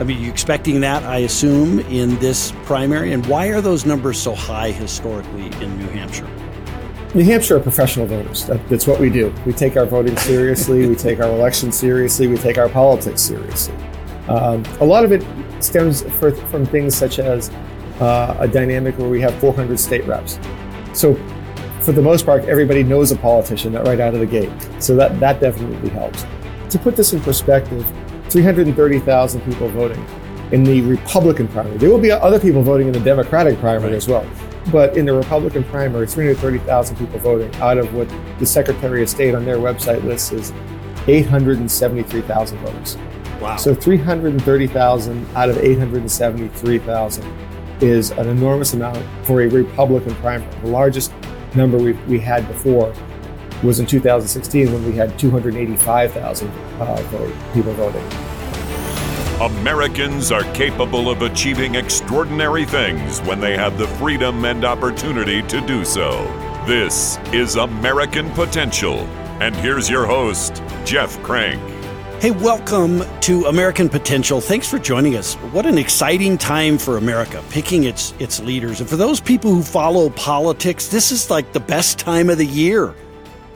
I mean, you expecting that, I assume, in this primary? And why are those numbers so high historically in New Hampshire? New Hampshire are professional voters. That, that's what we do. We take our voting seriously. we take our elections seriously. We take our politics seriously. Um, a lot of it stems for, from things such as uh, a dynamic where we have 400 state reps. So, for the most part, everybody knows a politician right out of the gate. So that that definitely helps. To put this in perspective, 330,000 people voting in the Republican primary. There will be other people voting in the Democratic primary right. as well. But in the Republican primary, 330,000 people voting out of what the Secretary of State on their website lists is 873,000 voters. Wow. So 330,000 out of 873,000 is an enormous amount for a Republican primary. The largest number we, we had before was in 2016 when we had 285,000 uh, vote, people voting. Americans are capable of achieving extraordinary things when they have the freedom and opportunity to do so. This is American Potential. And here's your host, Jeff Crank. Hey, welcome to American Potential. Thanks for joining us. What an exciting time for America, picking its its leaders. And for those people who follow politics, this is like the best time of the year.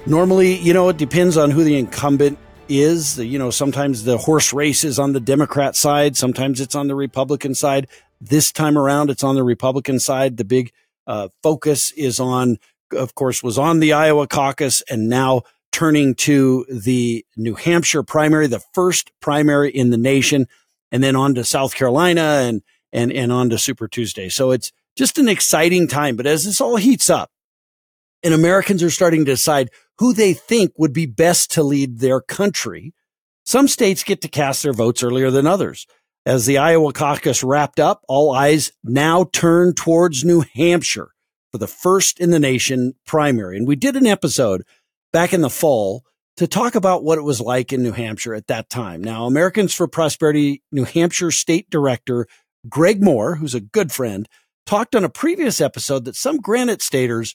Normally, you know, it depends on who the incumbent is. You know, sometimes the horse race is on the Democrat side, sometimes it's on the Republican side. This time around, it's on the Republican side. The big uh, focus is on, of course, was on the Iowa caucus and now turning to the New Hampshire primary, the first primary in the nation, and then on to South Carolina and, and, and on to Super Tuesday. So it's just an exciting time. But as this all heats up and Americans are starting to decide who they think would be best to lead their country. Some states get to cast their votes earlier than others. As the Iowa caucus wrapped up, all eyes now turn towards New Hampshire for the first in the nation primary. And we did an episode back in the fall to talk about what it was like in New Hampshire at that time. Now, Americans for Prosperity New Hampshire State Director Greg Moore, who's a good friend, talked on a previous episode that some Granite Staters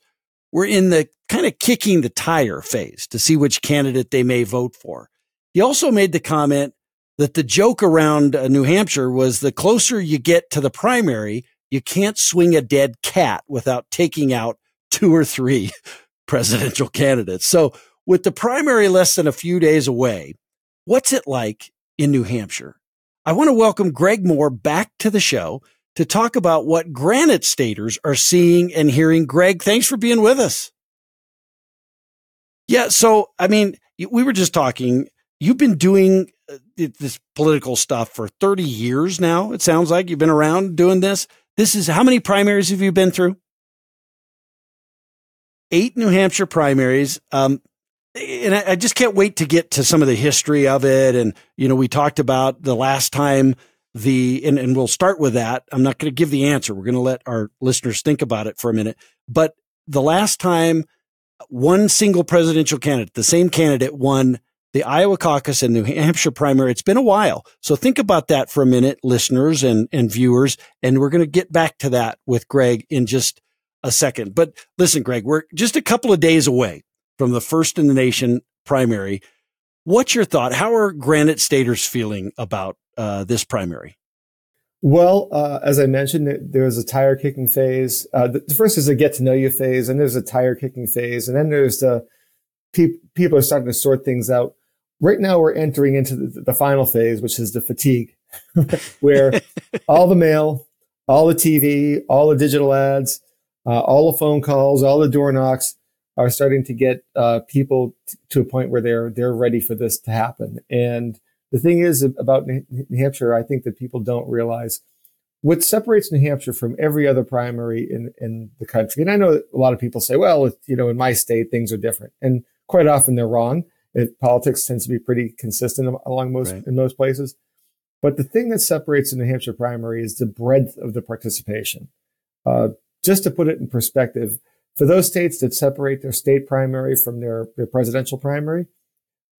we're in the kind of kicking the tire phase to see which candidate they may vote for. He also made the comment that the joke around uh, New Hampshire was the closer you get to the primary, you can't swing a dead cat without taking out two or three presidential candidates. So with the primary less than a few days away, what's it like in New Hampshire? I want to welcome Greg Moore back to the show to talk about what Granite Staters are seeing and hearing. Greg, thanks for being with us. Yeah. So, I mean, we were just talking. You've been doing uh, this political stuff for 30 years now. It sounds like you've been around doing this. This is how many primaries have you been through? Eight New Hampshire primaries. Um, and I, I just can't wait to get to some of the history of it. And, you know, we talked about the last time the and, and we'll start with that. I'm not going to give the answer. We're going to let our listeners think about it for a minute. But the last time one single presidential candidate, the same candidate won the Iowa caucus and New Hampshire primary. It's been a while. So think about that for a minute, listeners and, and viewers. And we're going to get back to that with Greg in just a second. But listen, Greg, we're just a couple of days away from the first in the nation primary. What's your thought? How are Granite Staters feeling about uh, this primary? Well, uh, as I mentioned, there's a tire kicking phase. Uh, the, the, first is a get to know you phase, and there's a tire kicking phase, and then there's the pe- people are starting to sort things out. Right now, we're entering into the, the final phase, which is the fatigue, where all the mail, all the TV, all the digital ads, uh, all the phone calls, all the door knocks are starting to get uh, people t- to a point where they're they're ready for this to happen, and the thing is about New Hampshire, I think that people don't realize what separates New Hampshire from every other primary in, in the country. And I know a lot of people say, well, you know, in my state, things are different. And quite often they're wrong. It, politics tends to be pretty consistent along most, right. in most places. But the thing that separates the New Hampshire primary is the breadth of the participation. Uh, just to put it in perspective, for those states that separate their state primary from their, their presidential primary,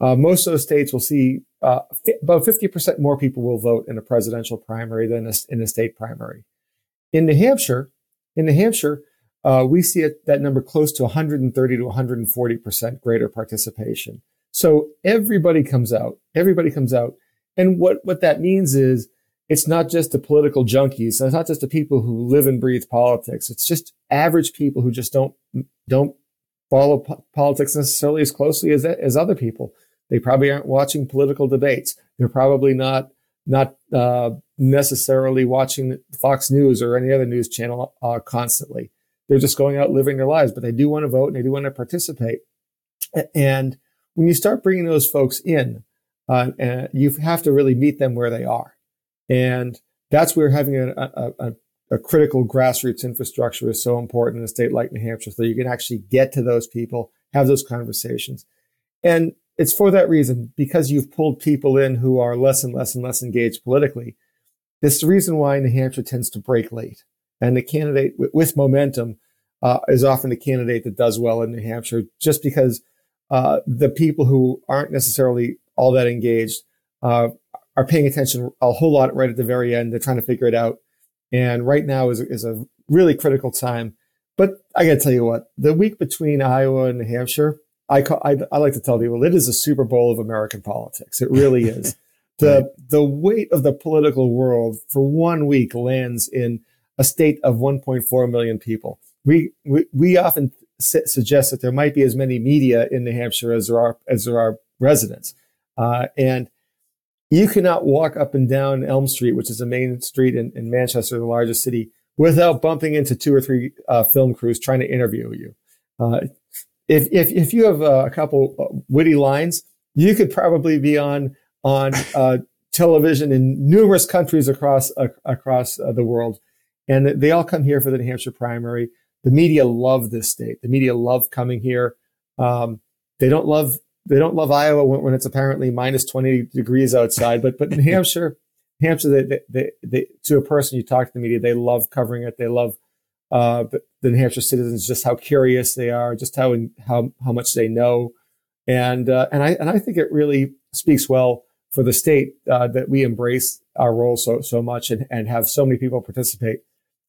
uh, most of those states will see uh, about 50% more people will vote in a presidential primary than a, in a state primary. In New Hampshire, in New Hampshire, uh, we see that number close to 130 to 140% greater participation. So everybody comes out, everybody comes out. And what, what that means is it's not just the political junkies. It's not just the people who live and breathe politics. It's just average people who just don't don't follow po- politics necessarily as closely as as other people. They probably aren't watching political debates. They're probably not not uh, necessarily watching Fox News or any other news channel uh, constantly. They're just going out living their lives, but they do want to vote and they do want to participate. And when you start bringing those folks in, uh, you have to really meet them where they are. And that's where having a, a, a, a, critical grassroots infrastructure is so important in a state like New Hampshire, so you can actually get to those people, have those conversations. And it's for that reason, because you've pulled people in who are less and less and less engaged politically. This is the reason why New Hampshire tends to break late. And the candidate with, momentum uh, is often the candidate that does well in New Hampshire just because uh, the people who aren't necessarily all that engaged uh, are paying attention a whole lot right at the very end. They're trying to figure it out. And right now is, is a really critical time. But I got to tell you what, the week between Iowa and New Hampshire, I, call, I, I like to tell people it is a Super Bowl of American politics. It really is. the right. the weight of the political world for one week lands in a state of 1.4 million people. We we, we often suggest that there might be as many media in New Hampshire as there are as there are residents, uh, and you cannot walk up and down Elm Street, which is the main street in, in Manchester, the largest city, without bumping into two or three uh, film crews trying to interview you. Uh, if, if, if you have a couple uh, witty lines, you could probably be on on uh, television in numerous countries across uh, across uh, the world, and they all come here for the New Hampshire primary. The media love this state. The media love coming here. Um, they don't love they don't love Iowa when, when, it's apparently minus 20 degrees outside, but, but New Hampshire, Hampshire, they, they, they, to a person you talk to the media, they love covering it. They love, uh, the New Hampshire citizens, just how curious they are, just how, how, how much they know. And, uh, and I, and I think it really speaks well for the state, uh, that we embrace our role so, so much and, and have so many people participate.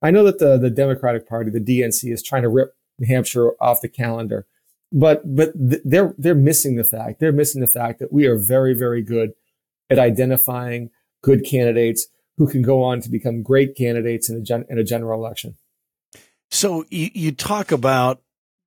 I know that the, the Democratic Party, the DNC is trying to rip New Hampshire off the calendar but but they're they're missing the fact they're missing the fact that we are very very good at identifying good candidates who can go on to become great candidates in a gen, in a general election. So you, you talk about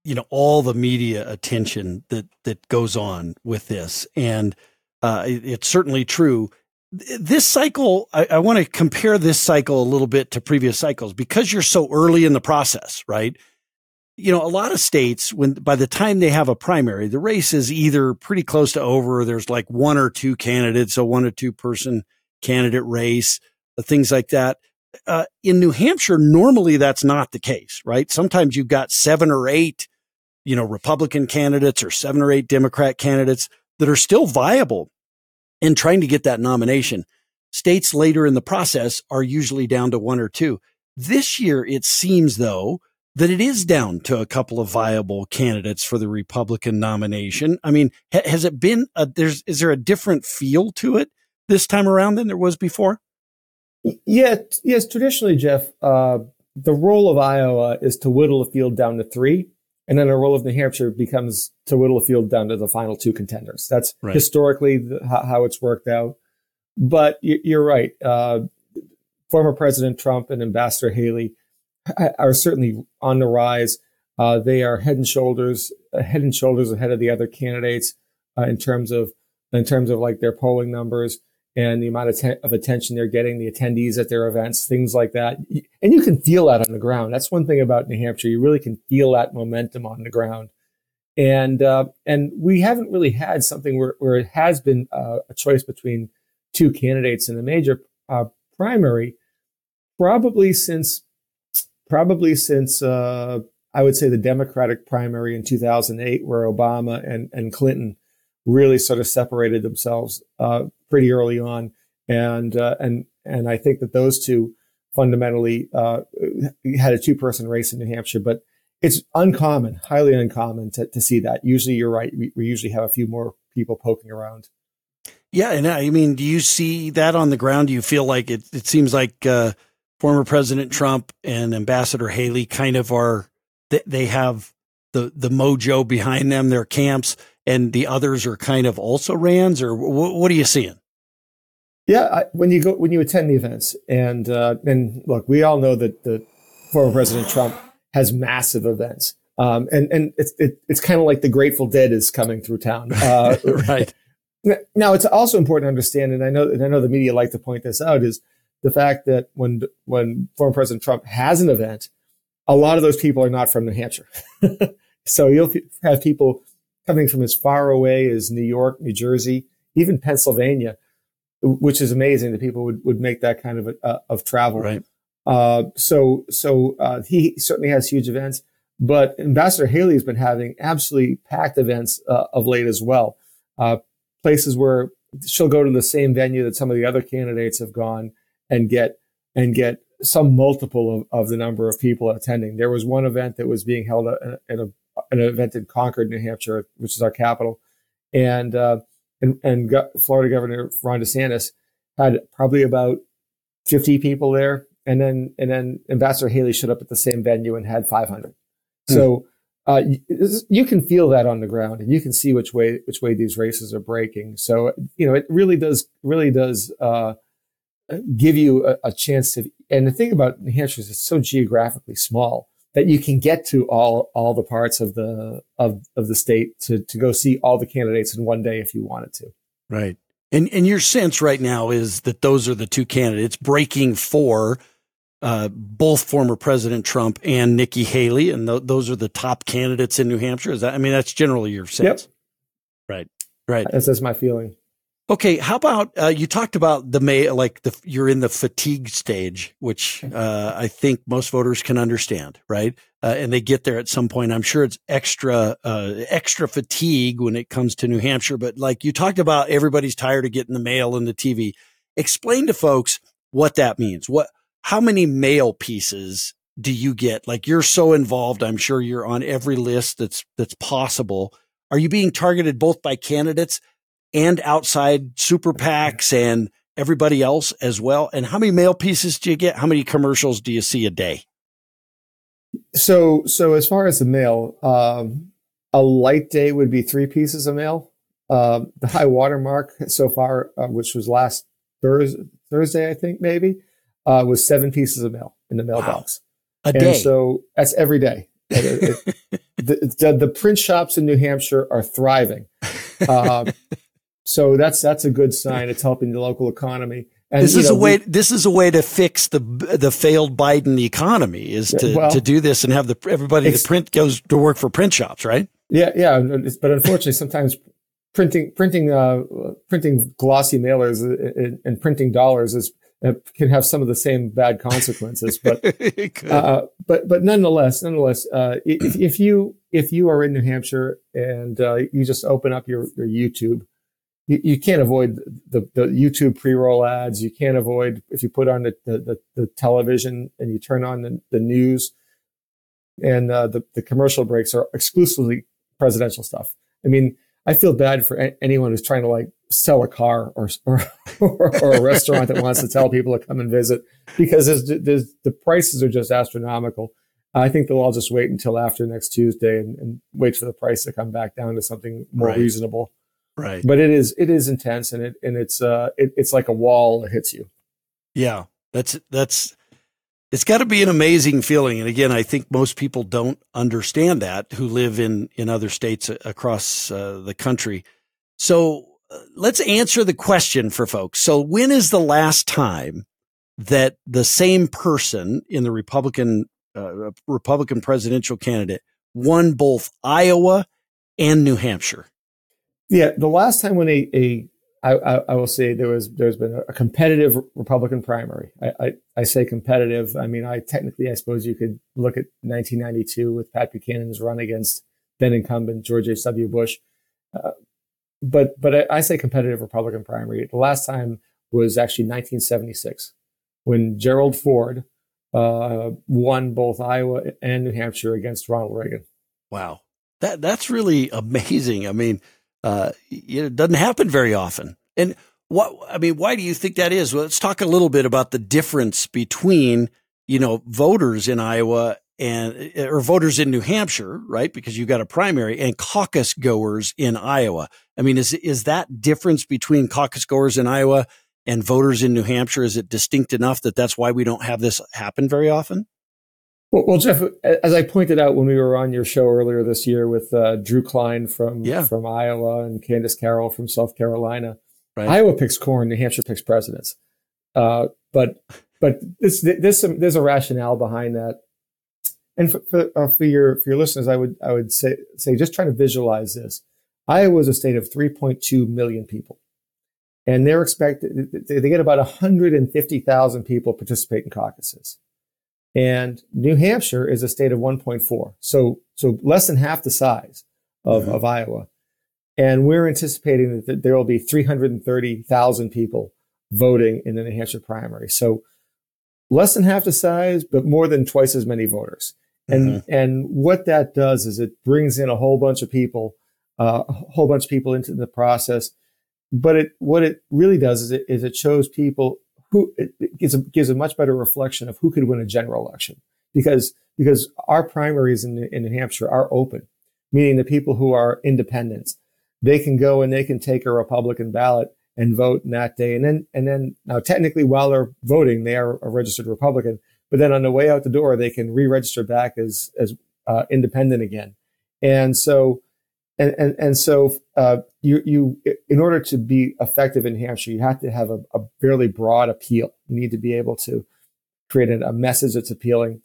you know all the media attention that that goes on with this, and uh, it, it's certainly true. This cycle, I, I want to compare this cycle a little bit to previous cycles because you're so early in the process, right? you know, a lot of states, when by the time they have a primary, the race is either pretty close to over, there's like one or two candidates, a one or two person candidate race, uh, things like that. Uh, in New Hampshire, normally that's not the case, right? Sometimes you've got seven or eight, you know, Republican candidates or seven or eight Democrat candidates that are still viable in trying to get that nomination. States later in the process are usually down to one or two. This year, it seems though, that it is down to a couple of viable candidates for the Republican nomination. I mean, ha- has it been a, there's, is there a different feel to it this time around than there was before? Yeah. Yes. Traditionally, Jeff, uh, the role of Iowa is to whittle a field down to three. And then the role of New Hampshire becomes to whittle a field down to the final two contenders. That's right. historically the, how, it's worked out. But you, are right. Uh, former President Trump and Ambassador Haley are certainly on the rise. Uh, they are head and shoulders, head and shoulders ahead of the other candidates uh, in terms of in terms of like their polling numbers and the amount of, te- of attention they're getting, the attendees at their events, things like that. And you can feel that on the ground. That's one thing about New Hampshire. You really can feel that momentum on the ground. And uh, and we haven't really had something where, where it has been uh, a choice between two candidates in a major uh, primary, probably since probably since uh, I would say the Democratic primary in 2008, where Obama and, and Clinton really sort of separated themselves uh, pretty early on, and uh, and and I think that those two fundamentally uh, had a two person race in New Hampshire, but it's uncommon, highly uncommon to, to see that. Usually, you're right. We, we usually have a few more people poking around. Yeah, and I mean, do you see that on the ground? Do you feel like it? It seems like uh, former President Trump and Ambassador Haley kind of are they have the the mojo behind them, their camps, and the others are kind of also Rands, or what, what are you seeing? Yeah, I, when you go when you attend the events, and uh, and look, we all know that the former President Trump has massive events, um, and and it's it, it's kind of like the Grateful Dead is coming through town, uh, right? Now, it's also important to understand, and I know and I know the media like to point this out, is the fact that when when former President Trump has an event, a lot of those people are not from New Hampshire, so you'll have people coming from as far away as New York, New Jersey, even Pennsylvania which is amazing that people would, would make that kind of a, uh, of travel. Right. Uh, so so uh, he certainly has huge events, but Ambassador Haley has been having absolutely packed events uh, of late as well. Uh, places where she'll go to the same venue that some of the other candidates have gone and get and get some multiple of, of the number of people attending. There was one event that was being held at, a, an event in Concord, New Hampshire, which is our capital, and uh, and, and Florida Governor Ron DeSantis had probably about 50 people there. And then, and then Ambassador Haley showed up at the same venue and had 500. Hmm. So, uh, you can feel that on the ground and you can see which way, which way these races are breaking. So, you know, it really does, really does, uh, give you a, a chance to, and the thing about New Hampshire is it's so geographically small that you can get to all all the parts of the of of the state to to go see all the candidates in one day if you wanted to. Right. And and your sense right now is that those are the two candidates breaking for uh, both former President Trump and Nikki Haley, and th- those are the top candidates in New Hampshire. Is that? I mean, that's generally your sense. Yep. Right. Right. That's, that's my feeling. Okay, how about uh, you talked about the may like the you're in the fatigue stage, which uh, I think most voters can understand, right? Uh, and they get there at some point. I'm sure it's extra uh, extra fatigue when it comes to New Hampshire, but like you talked about, everybody's tired of getting the mail and the TV. Explain to folks what that means. What how many mail pieces do you get? Like you're so involved, I'm sure you're on every list that's that's possible. Are you being targeted both by candidates? And outside super PACs and everybody else as well? And how many mail pieces do you get? How many commercials do you see a day? So, so as far as the mail, um, a light day would be three pieces of mail. Uh, the high water mark so far, uh, which was last Thursday, Thursday, I think maybe, uh, was seven pieces of mail in the mailbox. Wow. A and day. So that's every day. It, it, the, the, the, print shops in New Hampshire are thriving. Um, so that's that's a good sign. It's helping the local economy. And, this is know, a way. We, this is a way to fix the the failed Biden economy. Is to well, to do this and have the everybody the print goes to work for print shops, right? Yeah, yeah. But unfortunately, sometimes printing printing uh, printing glossy mailers and, and printing dollars is uh, can have some of the same bad consequences. But uh, but but nonetheless, nonetheless, uh, if, if you if you are in New Hampshire and uh, you just open up your your YouTube you, you can't avoid the, the YouTube pre-roll ads. You can't avoid if you put on the, the, the television and you turn on the, the news and uh, the, the commercial breaks are exclusively presidential stuff. I mean, I feel bad for a- anyone who's trying to like sell a car or, or, or, a restaurant that wants to tell people to come and visit because there's, there's, the prices are just astronomical. I think they'll all just wait until after next Tuesday and, and, wait for the price to come back down to something more right. reasonable. Right. But it is it is intense and it and it's uh it, it's like a wall that hits you. Yeah. That's that's it's got to be an amazing feeling and again I think most people don't understand that who live in in other states across uh, the country. So uh, let's answer the question for folks. So when is the last time that the same person in the Republican uh, Republican presidential candidate won both Iowa and New Hampshire? Yeah, the last time when a, a I, I, I will say there was there's been a competitive Republican primary. I, I, I, say competitive. I mean, I technically I suppose you could look at 1992 with Pat Buchanan's run against then incumbent George H. W. Bush, uh, but but I, I, say competitive Republican primary. The last time was actually 1976 when Gerald Ford uh, won both Iowa and New Hampshire against Ronald Reagan. Wow, that that's really amazing. I mean uh, it doesn't happen very often. And what I mean, why do you think that is? Well, let's talk a little bit about the difference between you know voters in Iowa and or voters in New Hampshire, right? Because you've got a primary and caucus goers in Iowa. I mean, is is that difference between caucus goers in Iowa and voters in New Hampshire? Is it distinct enough that that's why we don't have this happen very often? Well, well, Jeff, as I pointed out when we were on your show earlier this year with uh, Drew Klein from yeah. from Iowa and Candace Carroll from South Carolina, right. Iowa picks corn, New Hampshire picks presidents. Uh, but but this, there's some there's a rationale behind that. And for for, uh, for, your for your listeners, I would I would say say just try to visualize this. Iowa is a state of 3.2 million people, and they're expected they get about 150,000 people participate in caucuses. And New Hampshire is a state of 1.4. So, so less than half the size of, mm-hmm. of Iowa. And we're anticipating that there will be 330,000 people voting in the New Hampshire primary. So less than half the size, but more than twice as many voters. And, mm-hmm. and what that does is it brings in a whole bunch of people, uh, a whole bunch of people into the process. But it, what it really does is it, is it shows people who it gives a, gives a much better reflection of who could win a general election. Because because our primaries in, in New Hampshire are open, meaning the people who are independents they can go and they can take a Republican ballot and vote in that day, and then and then now technically while they're voting they are a registered Republican, but then on the way out the door they can re-register back as as uh, independent again, and so and and and so uh, you you in order to be effective in Hampshire, you have to have a, a fairly broad appeal. You need to be able to create a, a message that's appealing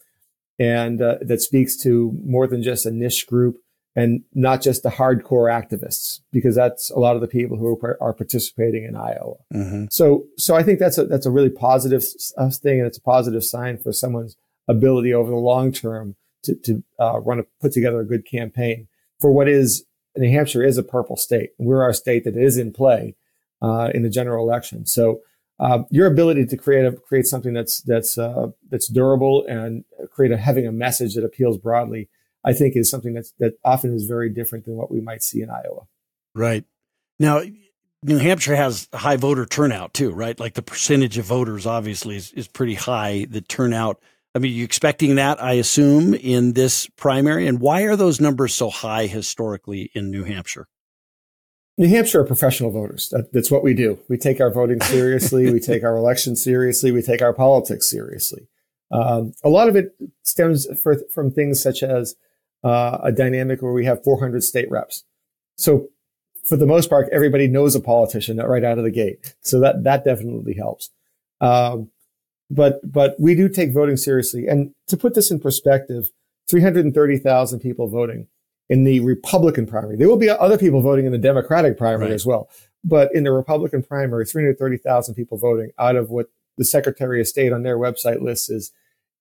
and uh, that speaks to more than just a niche group and not just the hardcore activists, because that's a lot of the people who are, are participating in Iowa. Mm-hmm. So, so I think that's a that's a really positive uh, thing, and it's a positive sign for someone's ability over the long term to to uh, run a, put together a good campaign for what is New Hampshire is a purple state. We're our state that is in play uh, in the general election. So uh, your ability to create a, create something that's that's uh, that's durable and create a having a message that appeals broadly, I think, is something that's that often is very different than what we might see in Iowa. Right now, New Hampshire has high voter turnout too, right? Like the percentage of voters obviously is, is pretty high. The turnout I mean, you expecting that, I assume, in this primary? And why are those numbers so high historically in New Hampshire? New Hampshire are professional voters. That, that's what we do. We take our voting seriously. we take our elections seriously. We take our politics seriously. Um, a lot of it stems for, from things such as uh, a dynamic where we have 400 state reps. So for the most part, everybody knows a politician right out of the gate. So that, that definitely helps. Um, but but we do take voting seriously. And to put this in perspective, 330,000 people voting in the Republican primary. There will be other people voting in the Democratic primary right. as well. But in the Republican primary, 330,000 people voting out of what the Secretary of State on their website lists is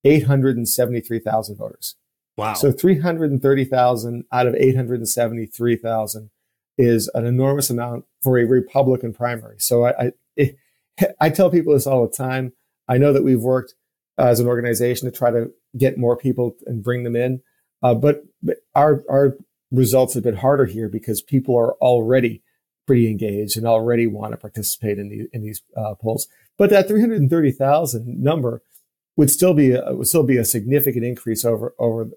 873,000 voters. Wow. So 330,000 out of 873,000 is an enormous amount for a Republican primary. So I, I, I tell people this all the time. I know that we've worked as an organization to try to get more people and bring them in, uh, but, but our our results have been harder here because people are already pretty engaged and already want to participate in, the, in these uh, polls. But that 330,000 number would still be a, would still be a significant increase over over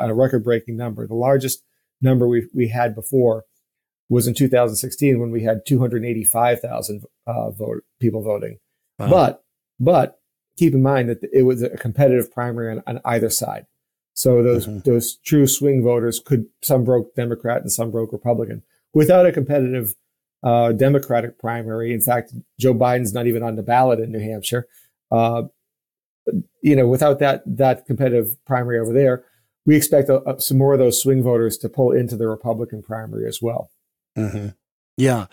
a record breaking number. The largest number we we had before was in 2016 when we had 285,000 uh, vote people voting. Wow. But but keep in mind that it was a competitive primary on, on either side. So those mm-hmm. those true swing voters could some broke Democrat and some broke Republican. Without a competitive uh, Democratic primary, in fact, Joe Biden's not even on the ballot in New Hampshire. Uh, you know, without that that competitive primary over there, we expect a, a, some more of those swing voters to pull into the Republican primary as well. Mm-hmm. Yeah.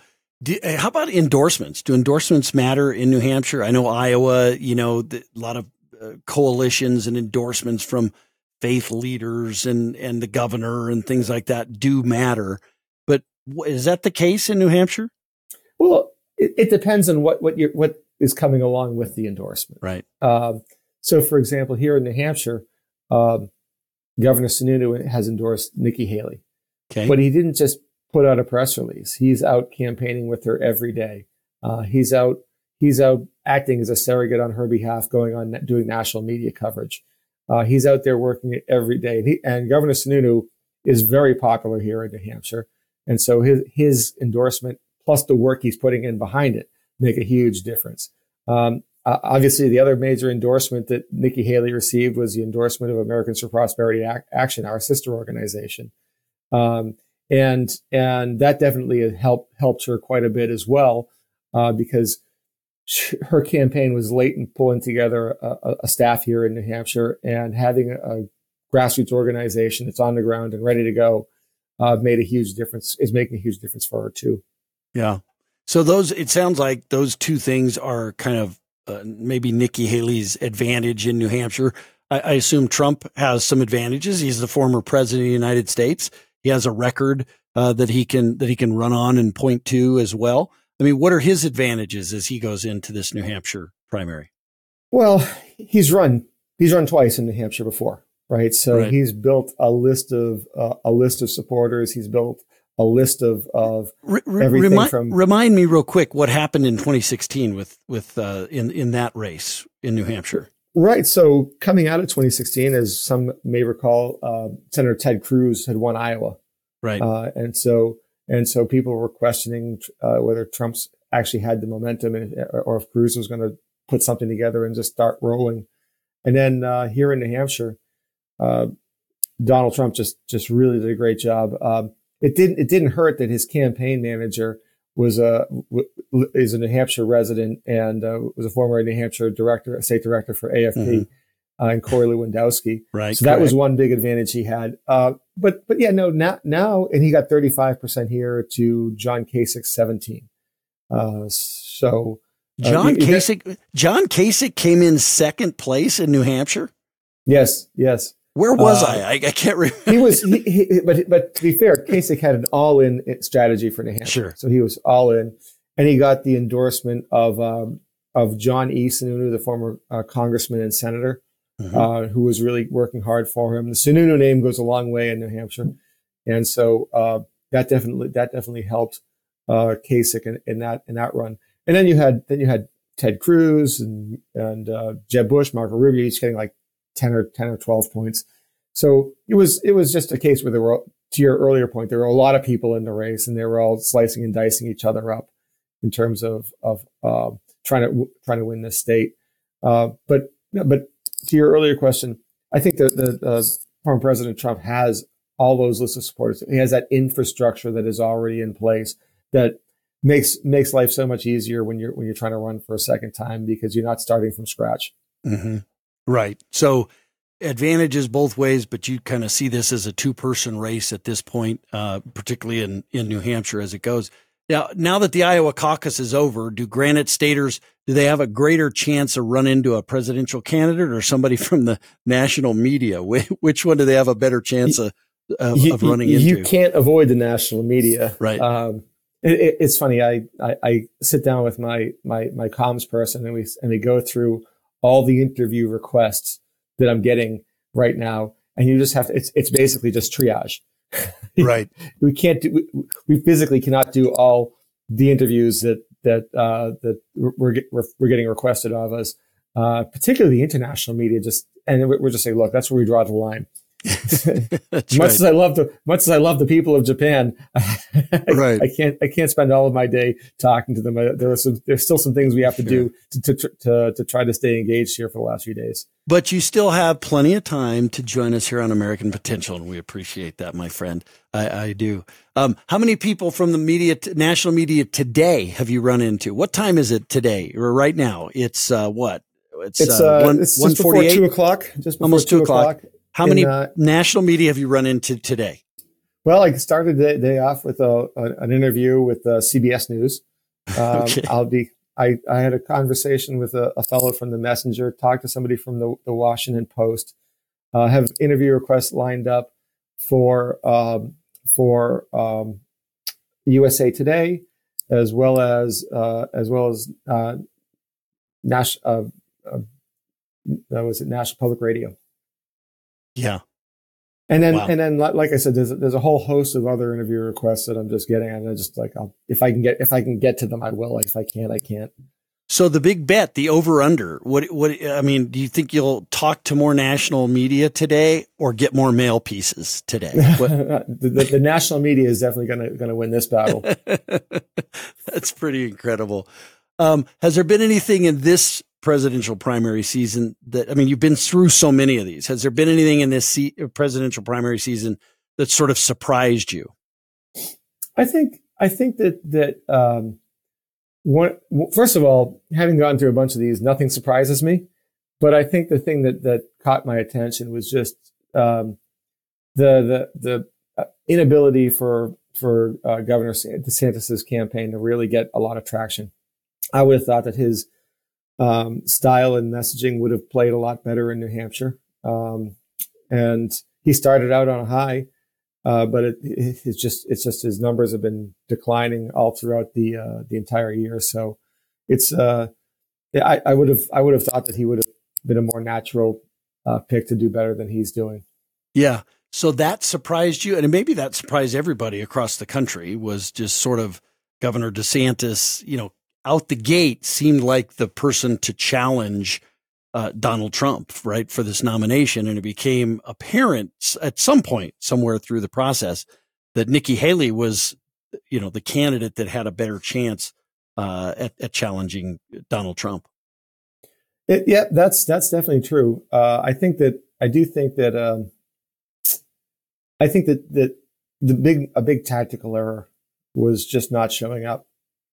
Do, eh, how about endorsements? Do endorsements matter in New Hampshire? I know Iowa, you know, the, a lot of uh, coalitions and endorsements from faith leaders and, and the governor and things like that do matter. But is that the case in New Hampshire? Well, it, it depends on what, what, what is coming along with the endorsement. Right. Um, so, for example, here in New Hampshire, um, Governor Sununu has endorsed Nikki Haley. Okay. But he didn't just put out a press release. He's out campaigning with her every day. Uh, he's out he's out acting as a surrogate on her behalf, going on doing national media coverage. Uh, he's out there working it every day. And, he, and Governor Sununu is very popular here in New Hampshire, and so his his endorsement plus the work he's putting in behind it make a huge difference. Um, obviously, the other major endorsement that Nikki Haley received was the endorsement of Americans for Prosperity Ac- Action, our sister organization, um, and and that definitely helped helped her quite a bit as well uh, because she, her campaign was late in pulling together a, a, staff here in New Hampshire and having a, grassroots organization that's on the ground and ready to go uh, made a huge difference. Is making a huge difference for her too. Yeah. So those, it sounds like those two things are kind of uh, maybe Nikki Haley's advantage in New Hampshire. I, assume Trump has some advantages. He's the former president of the United States. He has a record uh, that he can that he can run on and point to as well. I mean, what are his advantages as he goes into this New Hampshire primary? Well, he's run he's run twice in New Hampshire before, right? So right. he's built a list of uh, a list of supporters. He's built a list of of everything remind, from. Remind me real quick what happened in 2016 with with uh, in in that race in New Hampshire. Right. So coming out of 2016, as some may recall, uh, Senator Ted Cruz had won Iowa. Right. Uh, and so and so people were questioning uh, whether Trump's actually had the momentum, and, or if Cruz was going to put something together and just start rolling. And then uh, here in New Hampshire, uh, Donald Trump just just really did a great job. Um, it didn't it didn't hurt that his campaign manager was a is a New Hampshire resident and uh, was a former New Hampshire director, a state director for AFP, mm-hmm. uh, and Corey Lewandowski. Right. So that was one big advantage he had. Uh, but but yeah, no, now now and he got thirty five percent here to John Kasich seventeen. Uh, so uh, John Kasich John Kasich came in second place in New Hampshire. Yes. Yes. Where was uh, I? I? I? can't remember. he was, he, he, but but to be fair, Kasich had an all-in strategy for New Hampshire. Sure. So he was all in, and he got the endorsement of um, of John E. Sununu, the former uh, congressman and senator, mm-hmm. uh, who was really working hard for him. The Sununu name goes a long way in New Hampshire, and so uh, that definitely that definitely helped uh, Kasich in, in, that in that run. And then you had then you had Ted Cruz and and uh, Jeb Bush, Marco Rubio, each getting like 10 or 10 or 12 points. So it was, it was just a case where there were, to your earlier point, there were a lot of people in the race and they were all slicing and dicing each other up in terms of, of, uh, trying to, trying to win this state. Uh, but, but to your earlier question, I think that the, uh, former President Trump has all those lists of supporters. He has that infrastructure that is already in place that makes makes life so much easier when you're when you're trying to run for a second time because you're not starting from scratch. Mm-hmm. Right. So advantages both ways, but you kind of see this as a two person race at this point, uh, particularly in, in New Hampshire as it goes. Now, now that the Iowa caucus is over, do Granite Staters, do they have a greater chance of run into a presidential candidate or somebody from the national media? Which one do they have a better chance of, of, you, of running you, into? You can't avoid the national media. Right. Um, it, it, it's funny. I, I, I, sit down with my, my, my comms person and we, and we go through all the interview requests that I'm getting right now. And you just have to, it's, it's basically just triage. right. we can't do, we, we, physically cannot do all the interviews that, that, uh, that we're, we're, we're getting requested of us. Uh, particularly the international media just, and we're just saying, look, that's where we draw the line. Much right. as I love the much as I love the people of Japan, I, right. I can't I can't spend all of my day talking to them. There are some there's still some things we have to sure. do to, to, to to try to stay engaged here for the last few days. But you still have plenty of time to join us here on American Potential, and we appreciate that, my friend. I, I do. Um, how many people from the media, t- national media today, have you run into? What time is it today or right now? It's uh, what? It's, it's, uh, uh, one, it's just before two o'clock. Just almost two, two o'clock. o'clock. How many uh, national media have you run into today? Well, I started the day off with a, a, an interview with uh, CBS News. Um, okay. I'll be. I, I had a conversation with a, a, fellow from the Messenger. Talked to somebody from the, the Washington Post. Uh, have interview requests lined up for um, for um, USA Today, as well as uh, as well as uh, Nash, uh, uh, was it National Public Radio. Yeah. And then, wow. and then, like I said, there's there's a whole host of other interview requests that I'm just getting, and I just like, I'll, if I can get if I can get to them, I will. If I can't, I can't. So the big bet, the over under. What what I mean, do you think you'll talk to more national media today, or get more mail pieces today? the, the, the, national media is definitely going to going to win this battle. That's pretty incredible. Um, has there been anything in this presidential primary season that, I mean, you've been through so many of these. Has there been anything in this se- presidential primary season that sort of surprised you? I think, I think that, that, um, one, first of all, having gone through a bunch of these, nothing surprises me. But I think the thing that, that caught my attention was just, um, the, the, the uh, inability for, for, uh, Governor DeSantis's campaign to really get a lot of traction. I would have thought that his, um, style and messaging would have played a lot better in New Hampshire. Um, and he started out on a high, uh, but it, it, it's just it's just his numbers have been declining all throughout the uh, the entire year. So it's uh, I, I would have I would have thought that he would have been a more natural uh, pick to do better than he's doing. Yeah. So that surprised you, and maybe that surprised everybody across the country. Was just sort of Governor DeSantis, you know, out the gate seemed like the person to challenge uh, Donald Trump, right, for this nomination. And it became apparent at some point, somewhere through the process, that Nikki Haley was, you know, the candidate that had a better chance uh, at, at, challenging Donald Trump. It, yeah, that's that's definitely true. Uh, I think that I do think that um, I think that that the big a big tactical error was just not showing up.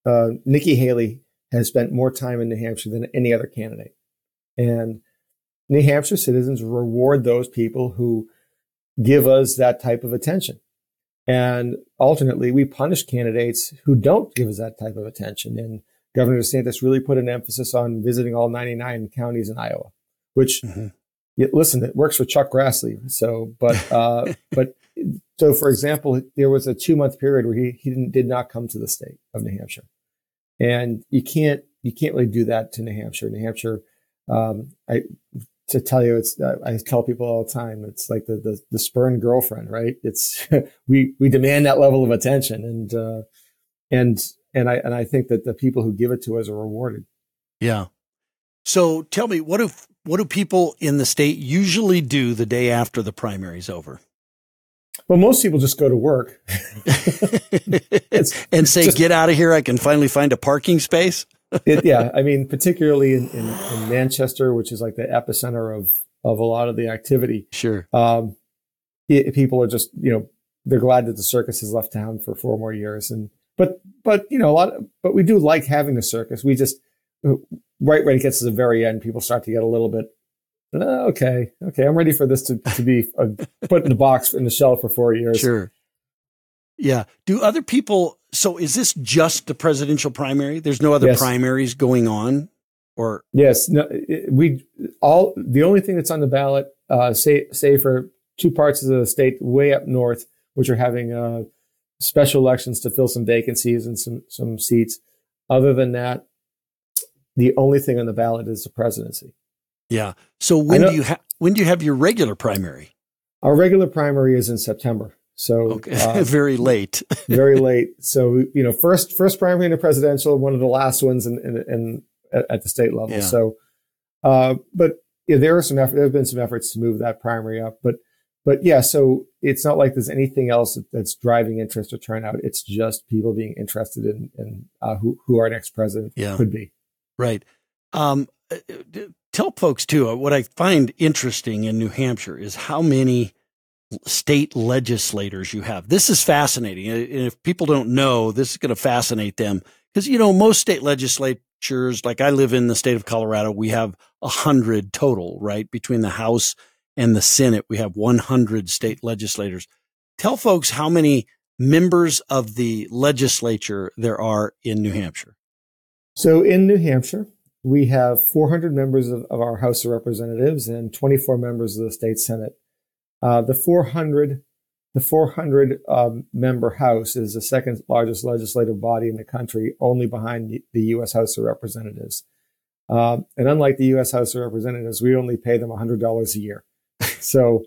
Uh, Nikki Haley has spent more time in New Hampshire than any other candidate. And New Hampshire citizens reward those people who give us that type of attention. And alternately, we punish candidates who don't give us that type of attention. And Governor DeSantis really put an emphasis on visiting all 99 counties in Iowa, which, mm-hmm. listen, it works for Chuck Grassley. So, but, uh, but so for example, there was a two month period where he, he did not come to the state of New Hampshire. And you can't, you can't really do that to New Hampshire. New Hampshire um, I to tell you, it's uh, I tell people all the time, it's like the the, the spurned girlfriend, right? It's we we demand that level of attention, and uh, and and I and I think that the people who give it to us are rewarded. Yeah. So tell me, what do what do people in the state usually do the day after the primary's over? Well, most people just go to work and say, just, "Get out of here! I can finally find a parking space." it, yeah, I mean, particularly in, in, in, Manchester, which is like the epicenter of of a lot of the activity. Sure. Um, it, people are just you know they're glad that the circus has left town for four more years, and but but you know a lot, of, but we do like having the circus. We just right when it gets to the very end, people start to get a little bit. Uh, okay, okay, I'm ready for this to, to be uh, put in a box in the shelf for four years. Sure. Yeah. Do other people? So is this just the presidential primary? There's no other yes. primaries going on, or yes, no. We all the only thing that's on the ballot, uh, say say for two parts of the state way up north, which are having uh, special elections to fill some vacancies and some some seats. Other than that, the only thing on the ballot is the presidency. Yeah. So when do you have when do you have your regular primary? Our regular primary is in September. So okay. uh, very late, very late. So you know, first first primary in the presidential, one of the last ones in, in, in at the state level. Yeah. So, uh, but yeah, there are some effort, there have been some efforts to move that primary up, but but yeah, so it's not like there's anything else that's driving interest or turnout. It's just people being interested in, in uh, who who our next president yeah. could be. Right. Um, uh, tell folks too. Uh, what I find interesting in New Hampshire is how many state legislators you have. This is fascinating. And if people don't know, this is going to fascinate them because, you know, most state legislatures, like I live in the state of Colorado, we have a hundred total, right? Between the House and the Senate, we have 100 state legislators. Tell folks how many members of the legislature there are in New Hampshire. So in New Hampshire, we have 400 members of, of our House of Representatives and 24 members of the state Senate. Uh, the 400, the 400 um, member House is the second largest legislative body in the country, only behind the U.S. House of Representatives. Um, and unlike the U.S. House of Representatives, we only pay them $100 a year. so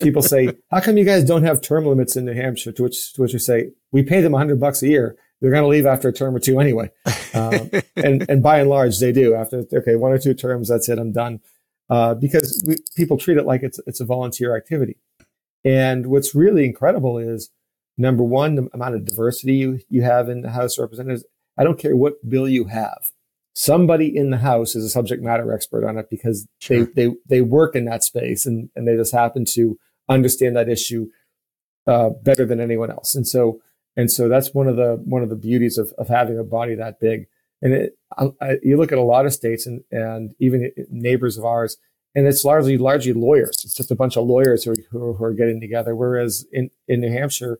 people say, "How come you guys don't have term limits in New Hampshire?" To which, to which you say, "We pay them 100 bucks a year. They're going to leave after a term or two anyway." Um, and and by and large, they do. After okay, one or two terms, that's it. I'm done uh, because we, people treat it like it's it's a volunteer activity. And what's really incredible is number one, the amount of diversity you, you have in the House of Representatives, I don't care what bill you have. Somebody in the house is a subject matter expert on it because sure. they, they, they work in that space and, and they just happen to understand that issue uh, better than anyone else. And so, and so that's one of the, one of the beauties of, of having a body that big. And it, I, I, you look at a lot of states and, and even neighbors of ours, and it's largely largely lawyers. It's just a bunch of lawyers who are, who are getting together. Whereas in, in New Hampshire,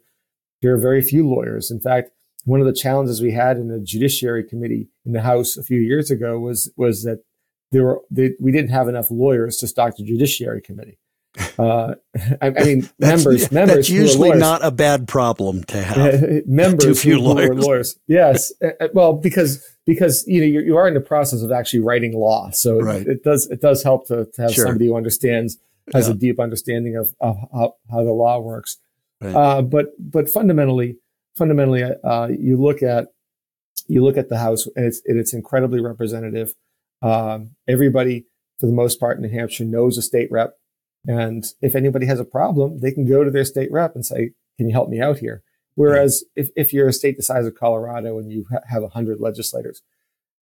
there are very few lawyers. In fact, one of the challenges we had in the Judiciary Committee in the House a few years ago was was that there were they, we didn't have enough lawyers to stock the Judiciary Committee. Uh, I, I, mean, members, members. That's usually not a bad problem to have. members Too few lawyers. Lawyers. Yes. Uh, uh, well, because because you know you, you, are in the process of actually writing law, so right. it, it, does it does help to, to have sure. somebody who understands has yeah. a deep understanding of, of how, how, the law works. Right. Uh, but but fundamentally, fundamentally, uh, you look at you look at the House, and it's and it's incredibly representative. Um, everybody, for the most part, in New Hampshire knows a state rep, and if anybody has a problem, they can go to their state rep and say, "Can you help me out here?" Whereas if, if you're a state the size of Colorado and you ha- have 100 legislators,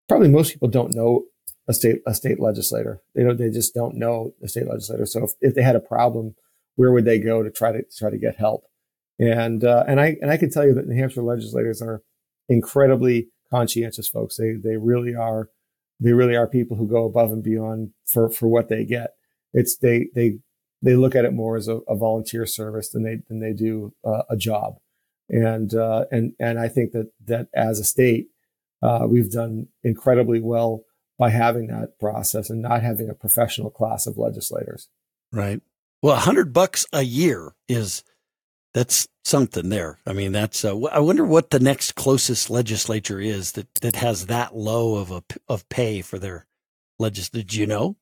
probably most people don't know a state a state legislator. They don't. They just don't know a state legislator. So if, if they had a problem, where would they go to try to try to get help? And uh, and I and I can tell you that New Hampshire legislators are incredibly conscientious folks. They they really are. They really are people who go above and beyond for for what they get. It's they they they look at it more as a, a volunteer service than they than they do uh, a job. And uh, and and I think that that as a state, uh, we've done incredibly well by having that process and not having a professional class of legislators. Right. Well, a hundred bucks a year is that's something there. I mean, that's. Uh, I wonder what the next closest legislature is that that has that low of a of pay for their legislature. Did you know?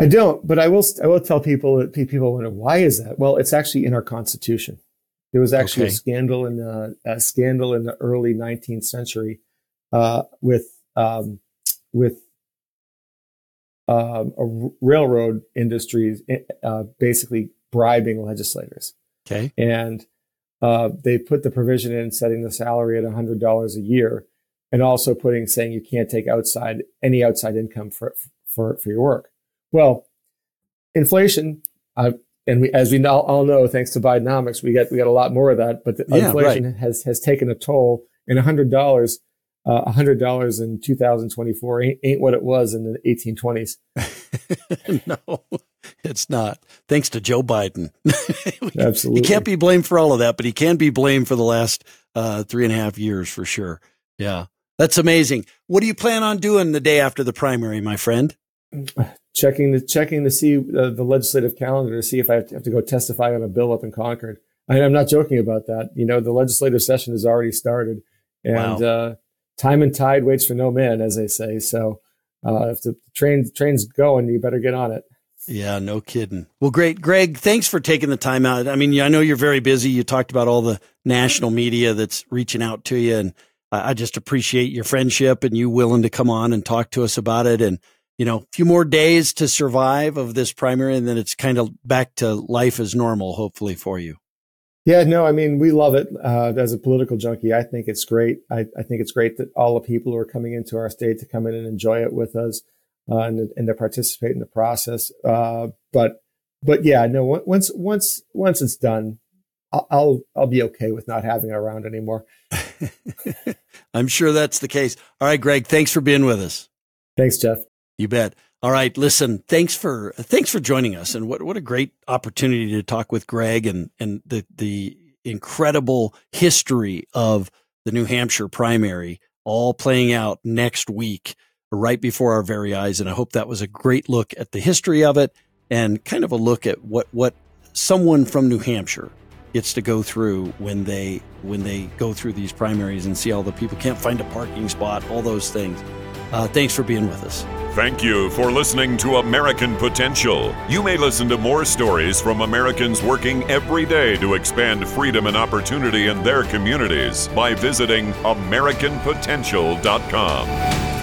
I don't, but I will. I will tell people that people wonder why is that. Well, it's actually in our constitution. There was actually okay. a scandal in the a scandal in the early 19th century uh, with um, with um, a railroad industry uh, basically bribing legislators. Okay. And uh, they put the provision in setting the salary at $100 a year and also putting saying you can't take outside any outside income for, for, for your work. Well, inflation, uh, and we, as we all, all know, thanks to Bidenomics, we get we got a lot more of that. But yeah, inflation right. has has taken a toll, and hundred dollars, uh, hundred dollars in 2024 ain't, ain't what it was in the 1820s. no, it's not. Thanks to Joe Biden. Absolutely. He can't be blamed for all of that, but he can be blamed for the last uh, three and a half years for sure. Yeah. That's amazing. What do you plan on doing the day after the primary, my friend? Checking the checking to see uh, the legislative calendar to see if I have to, have to, go testify on a bill up in Concord. I, am not joking about that. You know, the legislative session has already started, and wow. uh, time and tide waits for no man, as they say. So, uh, if the train train's going, you better get on it. Yeah, no kidding. Well, great, Greg. Thanks for taking the time out. I mean, I know you're very busy. You talked about all the national media that's reaching out to you, and I just appreciate your friendship and you willing to come on and talk to us about it. And you know, a few more days to survive of this primary, and then it's kind of back to life as normal, hopefully for you. Yeah, no, I mean, we love it. Uh, as a political junkie, I think it's great. I, I, think it's great that all the people who are coming into our state to come in and enjoy it with us uh, and, and to participate in the process. Uh, but, but yeah, no. Once, once, once it's done, I'll, I'll, I'll be okay with not having it around anymore. I'm sure that's the case. All right, Greg, thanks for being with us. Thanks, Jeff. You bet. All right, listen, thanks for thanks for joining us, and what what a great opportunity to talk with Greg and and the the incredible history of the New Hampshire primary all playing out next week right before our very eyes. And I hope that was a great look at the history of it and kind of a look at what, what someone from New Hampshire gets to go through when they when they go through these primaries and see all the people can't find a parking spot, all those things. Uh, thanks for being with us. Thank you for listening to American Potential. You may listen to more stories from Americans working every day to expand freedom and opportunity in their communities by visiting AmericanPotential.com.